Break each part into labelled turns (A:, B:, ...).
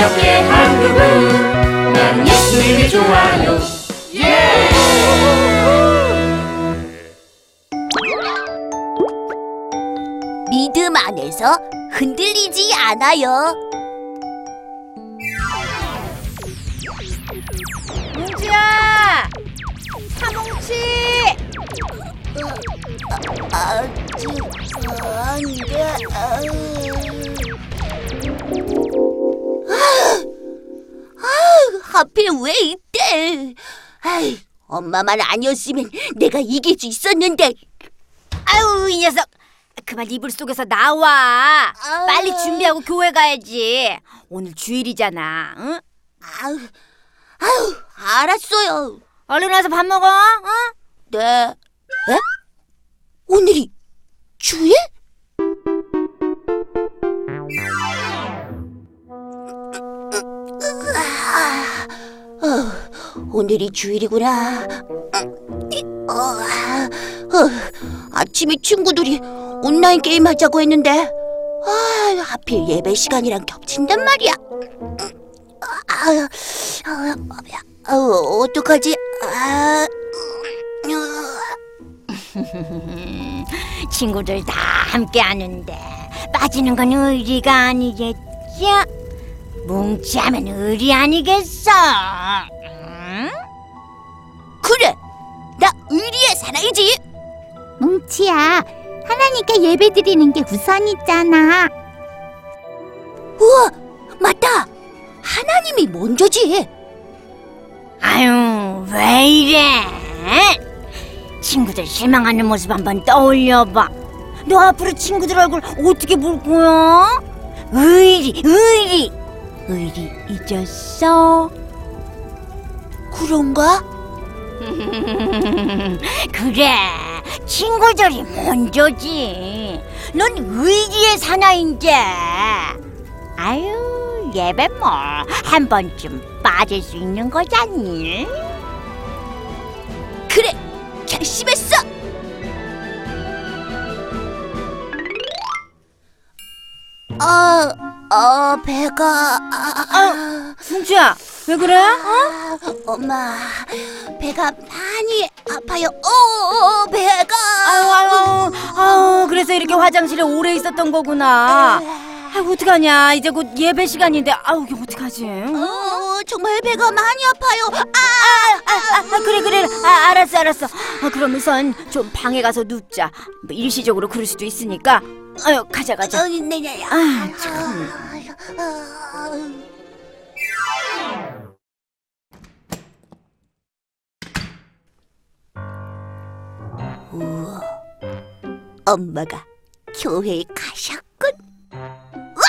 A: 기억해 한국은 난 예수님이 좋아요 예!
B: 믿음 안에서 흔들리지 않아요.
C: 뭉치야! 사뭉치!
B: 아, 지, 안 돼. 아, 하필 왜 이때? 아이, 엄마만 아니었으면 내가 이길 수 있었는데.
C: 아유 이 녀석! 그만 이불 속에서 나와!
B: 아우.
C: 빨리 준비하고 교회 가야지. 오늘 주일이잖아. 응?
B: 아유, 아유, 알았어요.
C: 얼른 와서 밥 먹어. 응?
B: 네. 에? 오늘이 주일? 오늘이 주일이구나. 어, 어, 아침에 친구들이 온라인 게임 하자고 했는데 아, 하필 예배 시간이랑 겹친단 말이야. 아, 아, 아, 어, 어떡하지? 아, 어,
C: 친구들 다 함께 하는데 빠지는 건 의리가 아니겠죠? 뭉치하면 의리 아니겠어?
B: 살아야지.
D: 뭉치야, 하나님께 예배 드리는 게 우선이잖아.
B: 우와, 맞다. 하나님이 먼저지.
C: 아유 왜 이래? 친구들 실망하는 모습 한번 떠올려봐. 너 앞으로 친구들 얼굴 어떻게 볼 거야? 의리, 의리, 의리 잊었어?
B: 그런가?
C: 그래, 친구들이 먼저지. 넌 의리의 사나인데. 아유, 예배 뭐 한 번쯤 빠질 수 있는 거잖니.
B: 그래, 결심했어. 아, 아 배가. 아, 아,
C: 뭉치야, 왜 그래? 어?
B: 엄마, 배가 많이 아파요. 어, 배가.
C: 아유, 아유, 아유, 그래서 이렇게 화장실에 오래 있었던 거구나. 아유, 어떡하냐. 이제 곧 예배 시간인데, 아우, 이게 어떡하지? 응?
B: 어, 정말 배가 많이 아파요. 아,
C: 아, 아, 그래, 그래. 아, 알았어, 알았어. 아, 그러면선 좀 방에 가서 눕자. 뭐 일시적으로 그럴 수도 있으니까. 아유, 가자, 가자.
B: 어, 네, 네.
C: 아, 참.
B: 아, 우와, 엄마가 교회에 가셨군. 와,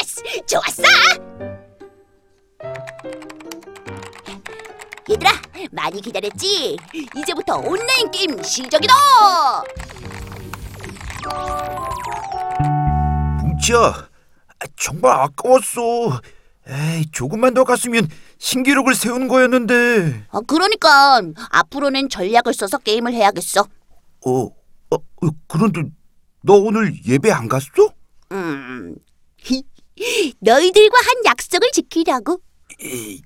B: yes, 좋았어. 얘들아, 많이 기다렸지? 이제부터 온라인 게임 시작이다.
E: 뭉치야, 아, 정말 아까웠어. 에이, 조금만 더 갔으면 신기록을 세우는 거였는데.
B: 아, 그러니까 앞으로는 전략을 써서 게임을 해야겠어.
E: 어, 어, 어, 그런데 너 오늘 예배 안 갔어?
B: 음, 너희들과 한 약속을 지키려고.
E: 에이,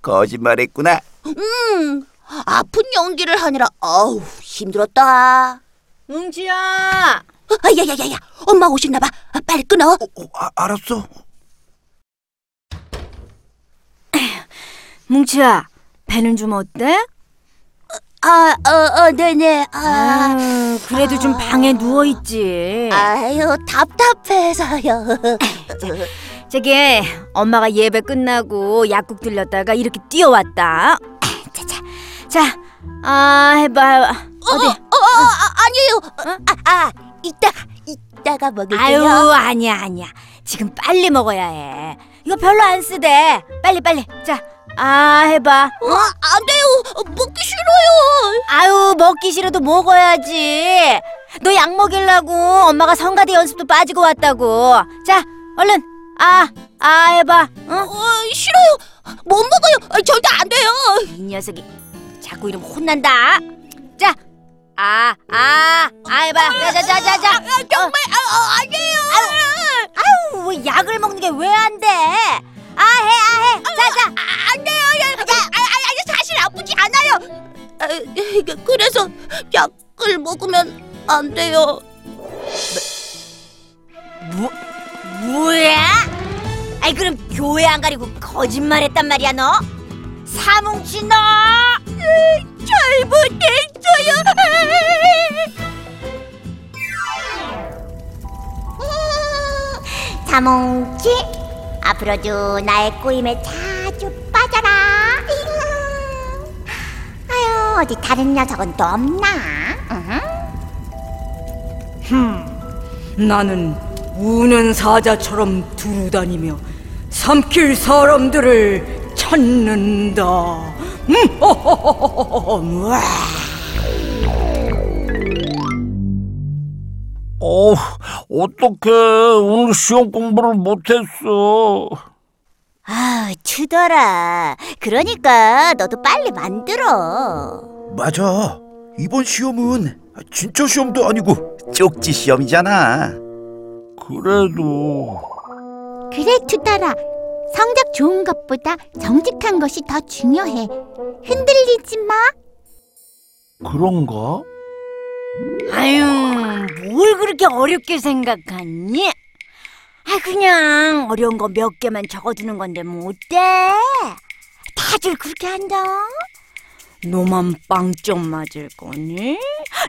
E: 거짓말했구나.
B: 음, 아픈 연기를 하느라 어우 힘들었다.
C: 뭉치야!
B: 아, 야야야야, 엄마 오셨나 봐. 아, 빨리 끊어.
E: 어, 어, 아, 알았어.
C: 뭉치야, 배는 좀 어때?
B: 아, 어, 어, 네네. 아,
C: 아, 그래도 좀 방에 누워 있지.
B: 아유 답답해서요.
C: 저기, 엄마가 예배 끝나고 약국 들렸다가 이렇게 뛰어왔다. 자 자, 자, 아, 해봐. 어디?
B: 어, 어, 아, 아니에요. 아, 아, 이따가 이따가 먹을게요.
C: 아유, 아니야, 아니야. 지금 빨리 먹어야 해. 이거 별로 안 쓰대. 빨리, 빨리. 자, 아, 해봐.
B: 어, 안 돼요. 어, 먹기 싫어요.
C: 아유, 먹기 싫어도 먹어야지. 너 약 먹이려고 엄마가 성가대 연습도 빠지고 왔다고. 자, 얼른. 아, 아, 해봐. 응?
B: 어, 싫어요. 못 먹어요. 아, 절대 안 돼요.
C: 이 녀석이 자꾸 이러면 혼난다. 자, 아, 아, 아, 해봐. 자, 자, 자, 자, 자.
B: 정말 아, 아, 아니에요.
C: 아유 왜 약을 먹는 게 왜 안 돼? 자자.
B: 안 돼요. 야, 야, 아, 아, 아, 사실 아프지 않아요. 아, 그래서 약을 먹으면 안 돼요.
C: 뭐 뭐야? 아이 그럼 교회 안 가리고 거짓말했단 말이야 너? 사뭉치 너.
D: 자몽치 앞으로도 나의 꼬임에 자주 빠져라 아유 어디 다른 녀석은 또 없나
F: 나는 우는 사자처럼 두루다니며 삼킬 사람들을 찾는다. 음, 우와.
G: 어, 어떡해. 오늘 시험 공부를 못했어.
C: 아 투더라. 그러니까 너도 빨리 만들어.
E: 맞아. 이번 시험은 진짜 시험도 아니고 쪽지 시험이잖아.
G: 그래도
D: 그래 투다라 성적 좋은 것보다 정직한 것이 더 중요해 흔들리지 마
G: 그런가?
C: 아유 뭘 그렇게 어렵게 생각하니? 아 그냥 어려운 거 몇 개만 적어두는 건데 뭐 어때? 다들 그렇게 한다.
F: 너만 빵점 맞을 거니?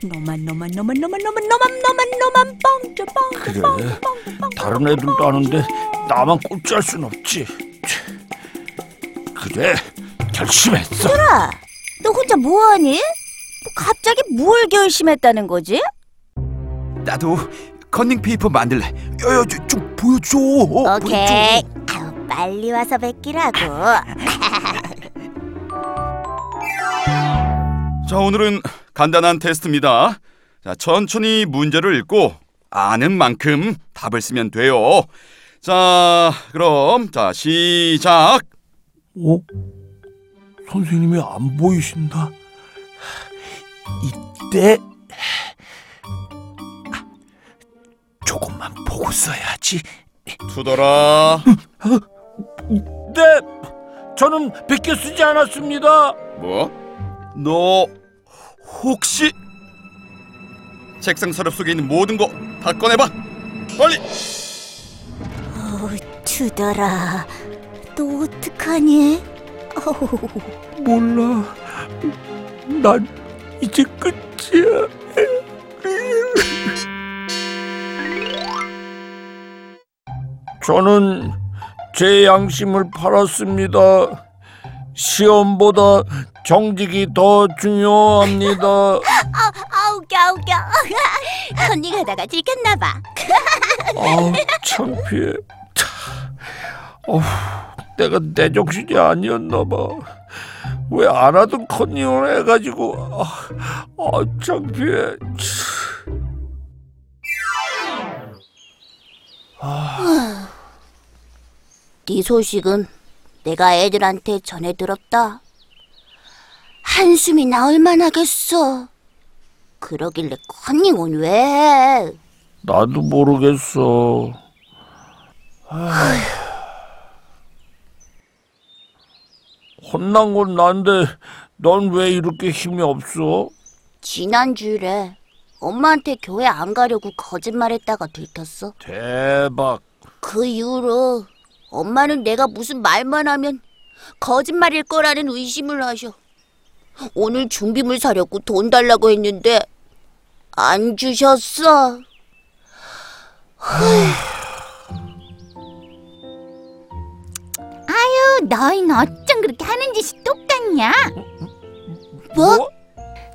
F: 너만 너만 너만 너만 너만 너만 너만 너만 빵점 빵점
G: 그래.
F: 빵점 빵점 빵점
G: 다른 애들도 하는데 나만 꼴찌할 순 없지. 그래, 결심했어.
C: 야, 너 혼자 뭐하니? 뭐 갑자기 뭘 결심했다는 거지?
E: 나도 컨닝 페이퍼 만들래. 야야, 좀, 좀 보여줘. 어,
C: 오케이.
E: 보여줘.
C: 아우 빨리 와서 베끼라고.
H: 자, 오늘은 간단한 테스트입니다. 자, 천천히 문제를 읽고 아는 만큼 답을 쓰면 돼요. 자, 그럼 자, 시작.
G: 어? 선생님이 안 보이신다. 이때 조금만 보고 써야지.
H: 투더라.
G: 네, 저는 베껴 쓰지 않았습니다.
H: 뭐? 너 혹시 책상 서랍 속에 있는 모든 거 다 꺼내봐. 빨리.
C: 어우 투더라. 너 어떡하니? 어우.
G: 몰라. 난 이제 끝이야. 저는 제 양심을 팔았습니다. 시험보다 정직이 더 중요합니다.
B: 아 웃겨 아, 웃겨. 컨닝하다가 들켰나 봐.
G: 아우 창피해. 어후, 내가 내 정신이 아니었나 봐. 왜 안 하던 컨닝을 해가지고 아, 아 창피해.
B: 네 소식은 내가 애들한테 전해 들었다. 한숨이 나올 만하겠어. 그러길래 컨닝은 왜 해?
G: 나도 모르겠어. 혼난 건 난데 넌 왜 이렇게 힘이 없어?
B: 지난주에 엄마한테 교회 안 가려고 거짓말했다가 들켰어.
G: 대박.
B: 그 이후로 엄마는 내가 무슨 말만 하면 거짓말일 거라는 의심을 하셔. 오늘 준비물 사려고 돈 달라고 했는데 안 주셨어.
D: 아유 너희는 어쩜 그렇게 하는 짓이 똑같냐
B: 뭐?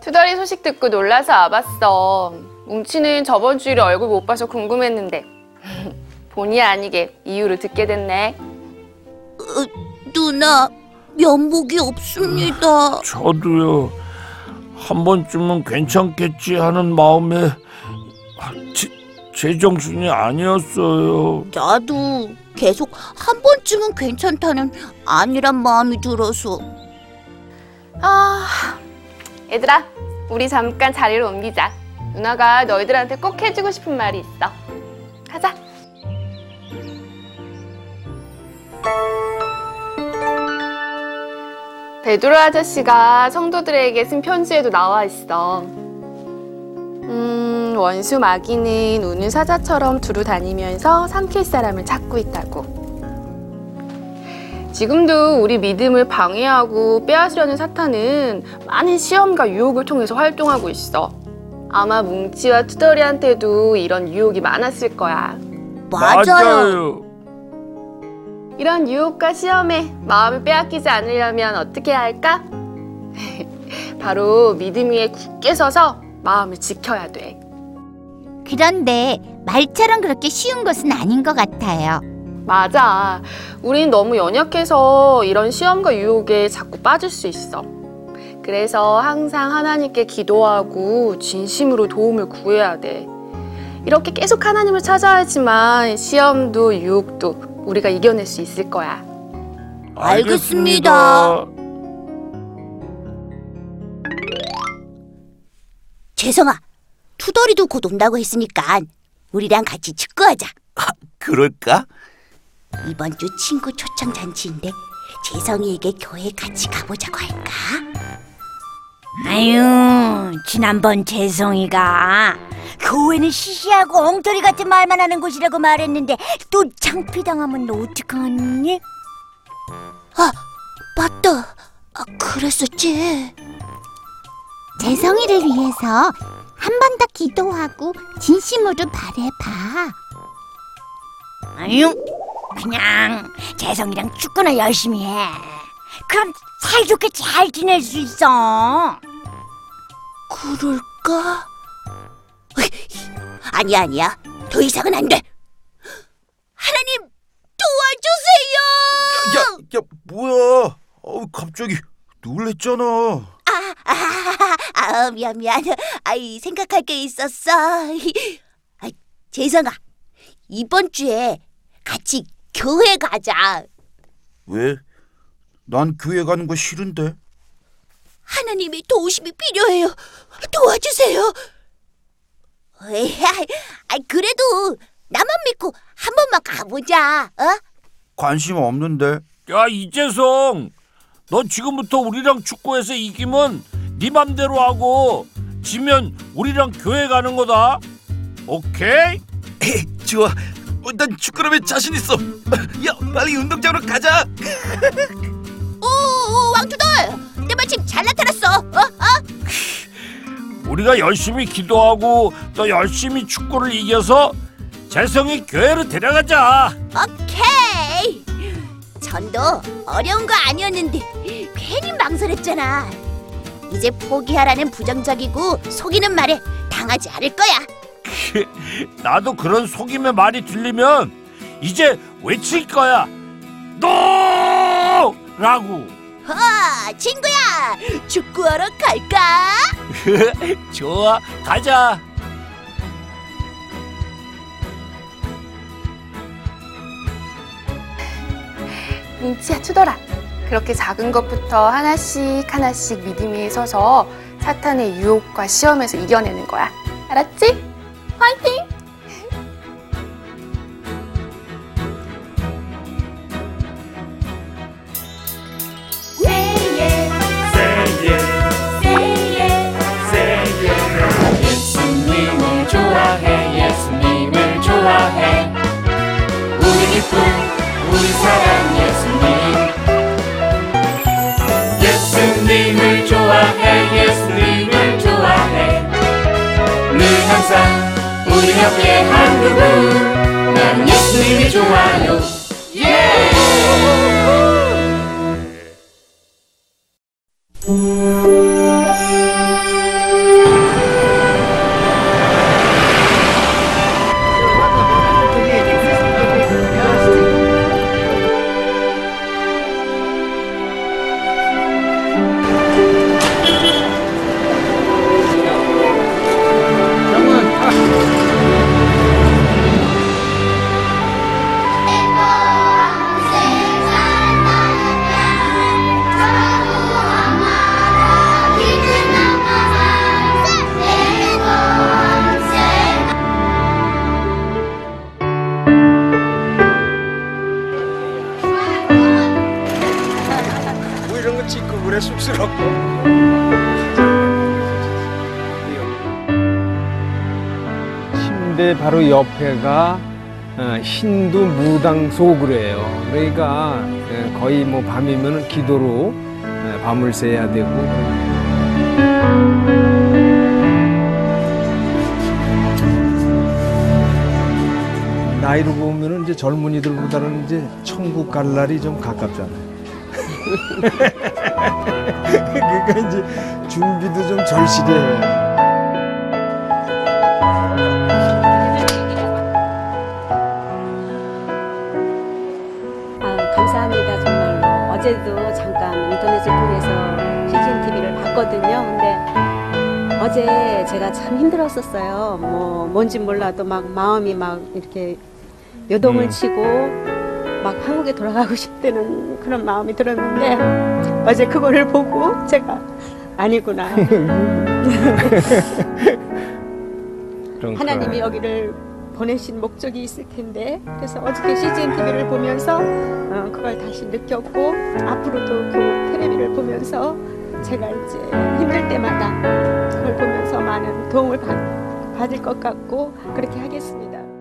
I: 투덜이 소식 듣고 놀라서 와봤어. 뭉치는 저번 주일에 얼굴 못 봐서 궁금했는데 본의 아니게 이유를 듣게 됐네.
B: 누나 면목이 없습니다.
G: 저도요. 한 번쯤은 괜찮겠지 하는 마음에 아, 제, 제 정신이 아니었어요.
B: 나도 계속 한 번쯤은 괜찮다는 아니란 마음이 들어서
I: 아, 얘들아, 우리 잠깐 자리를 옮기자. 누나가 너희들한테 꼭 해주고 싶은 말이 있어. 가자. 베드로 아저씨가 성도들에게 쓴 편지에도 나와 있어. 음, 원수 마귀는 우는 사자처럼 두루 다니면서 삼킬 사람을 찾고 있다고. 지금도 우리 믿음을 방해하고 빼앗으려는 사탄은 많은 시험과 유혹을 통해서 활동하고 있어. 아마 뭉치와 투덜이한테도 이런 유혹이 많았을 거야.
B: 맞아요.
I: 이런 유혹과 시험에 마음을 빼앗기지 않으려면 어떻게 해야 할까? 바로 믿음 위에 굳게 서서 마음을 지켜야 돼.
D: 그런데 말처럼 그렇게 쉬운 것은 아닌 것 같아요.
I: 맞아. 우린 너무 연약해서 이런 시험과 유혹에 자꾸 빠질 수 있어. 그래서 항상 하나님께 기도하고 진심으로 도움을 구해야 돼. 이렇게 계속 하나님을 찾아야지만 시험도 유혹도 우리가 이겨낼 수 있을 거야.
B: 알겠습니다. 재성아, 투덜이도 곧 온다고 했으니까 우리랑 같이 축구하자.
E: 그럴까?
B: 이번 주 친구 초청 잔치인데 재성이에게 교회 같이 가보자고 할까?
C: 아유, 지난번 재성이가 교회는 시시하고 엉터리 같은 말만 하는 곳이라고 말했는데 또 창피당하면 너 어떡하니?
B: 맞다. 아, 그랬었지.
D: 재성이를 위해서 한 번 더 기도하고 진심으로 바래봐.
C: 아유, 그냥 재성이랑 축구나 열심히 해. 그럼 사이좋게 잘 지낼 수 있어.
B: 그럴까? 아니야, 아니야. 더 이상은 안 돼. 하나님 도와주세요.
E: 야, 야, 뭐야? 어, 갑자기 놀랬잖아.
B: 아, 아, 미안, 미안. 아이, 생각할 게 있었어. 아, 재성아, 이번 주에 같이 교회 가자.
E: 왜? 난 교회 가는 거 싫은데.
B: 하나님의 도우심이 필요해요. 도와주세요. 에이, 아, 그래도 나만 믿고 한 번만 가보자. 어?
E: 관심 없는데.
G: 야 이재성, 너 지금부터 우리랑 축구해서 이기면 네 맘대로 하고 지면 우리랑 교회 가는 거다. 오케이?
E: 좋아. 어, 난 축구라면 자신 있어. 야, 빨리 운동장으로 가자.
B: 왕투돌, 내 마침 잘 나타났어. 어? 어?
G: 우리가 열심히 기도하고 또 열심히 축구를 이겨서 재성이 교회로 데려가자.
B: 오케이. 전도 어려운 거 아니었는데 괜히 망설였잖아. 이제 포기하라는 부정적이고 속이는 말에 당하지 않을 거야.
G: 나도 그런 속임의 말이 들리면 이제 외칠 거야. 노! 라고.
B: 아, 친구야, 축구하러 갈까?
G: 좋아, 가자.
I: 뭉치야 투덜아. 그렇게 작은 것부터 하나씩 하나씩 믿음 위에 서서 사탄의 유혹과 시험에서 이겨내는 거야. 알았지?
A: 우리 옆에 한 그분. 난 예수님이 좋아요. 예
J: 옆에가 어, 힌두 무당 소그래요. 그러니까 예, 거의 뭐 밤이면 기도로 예, 밤을 새야 되고. 나이로 보면은 이제 젊은이들보다는 이제 천국 갈 날이 좀 가깝잖아요. 그러니까 이제 준비도 좀 절실해요.
K: 봤거든요. 근데 어제 제가 참 힘들었었어요. 뭐 뭔지 몰라도 막 마음이 막 이렇게 요동을
J: 음.
K: 치고 막 한국에 돌아가고 싶다는 그런 마음이 들었는데 어제 그거를 보고 제가 아니구나. 하나님이. 여기를 보내신 목적이 있을 텐데 그래서 어저께 CGN TV를 보면서 어, 그걸 다시 느꼈고 앞으로도 그 텔레비를 보면서 제가 이제 힘들 때마다 그걸 보면서 많은 도움을 받, 받을 것 같고 그렇게 하겠습니다.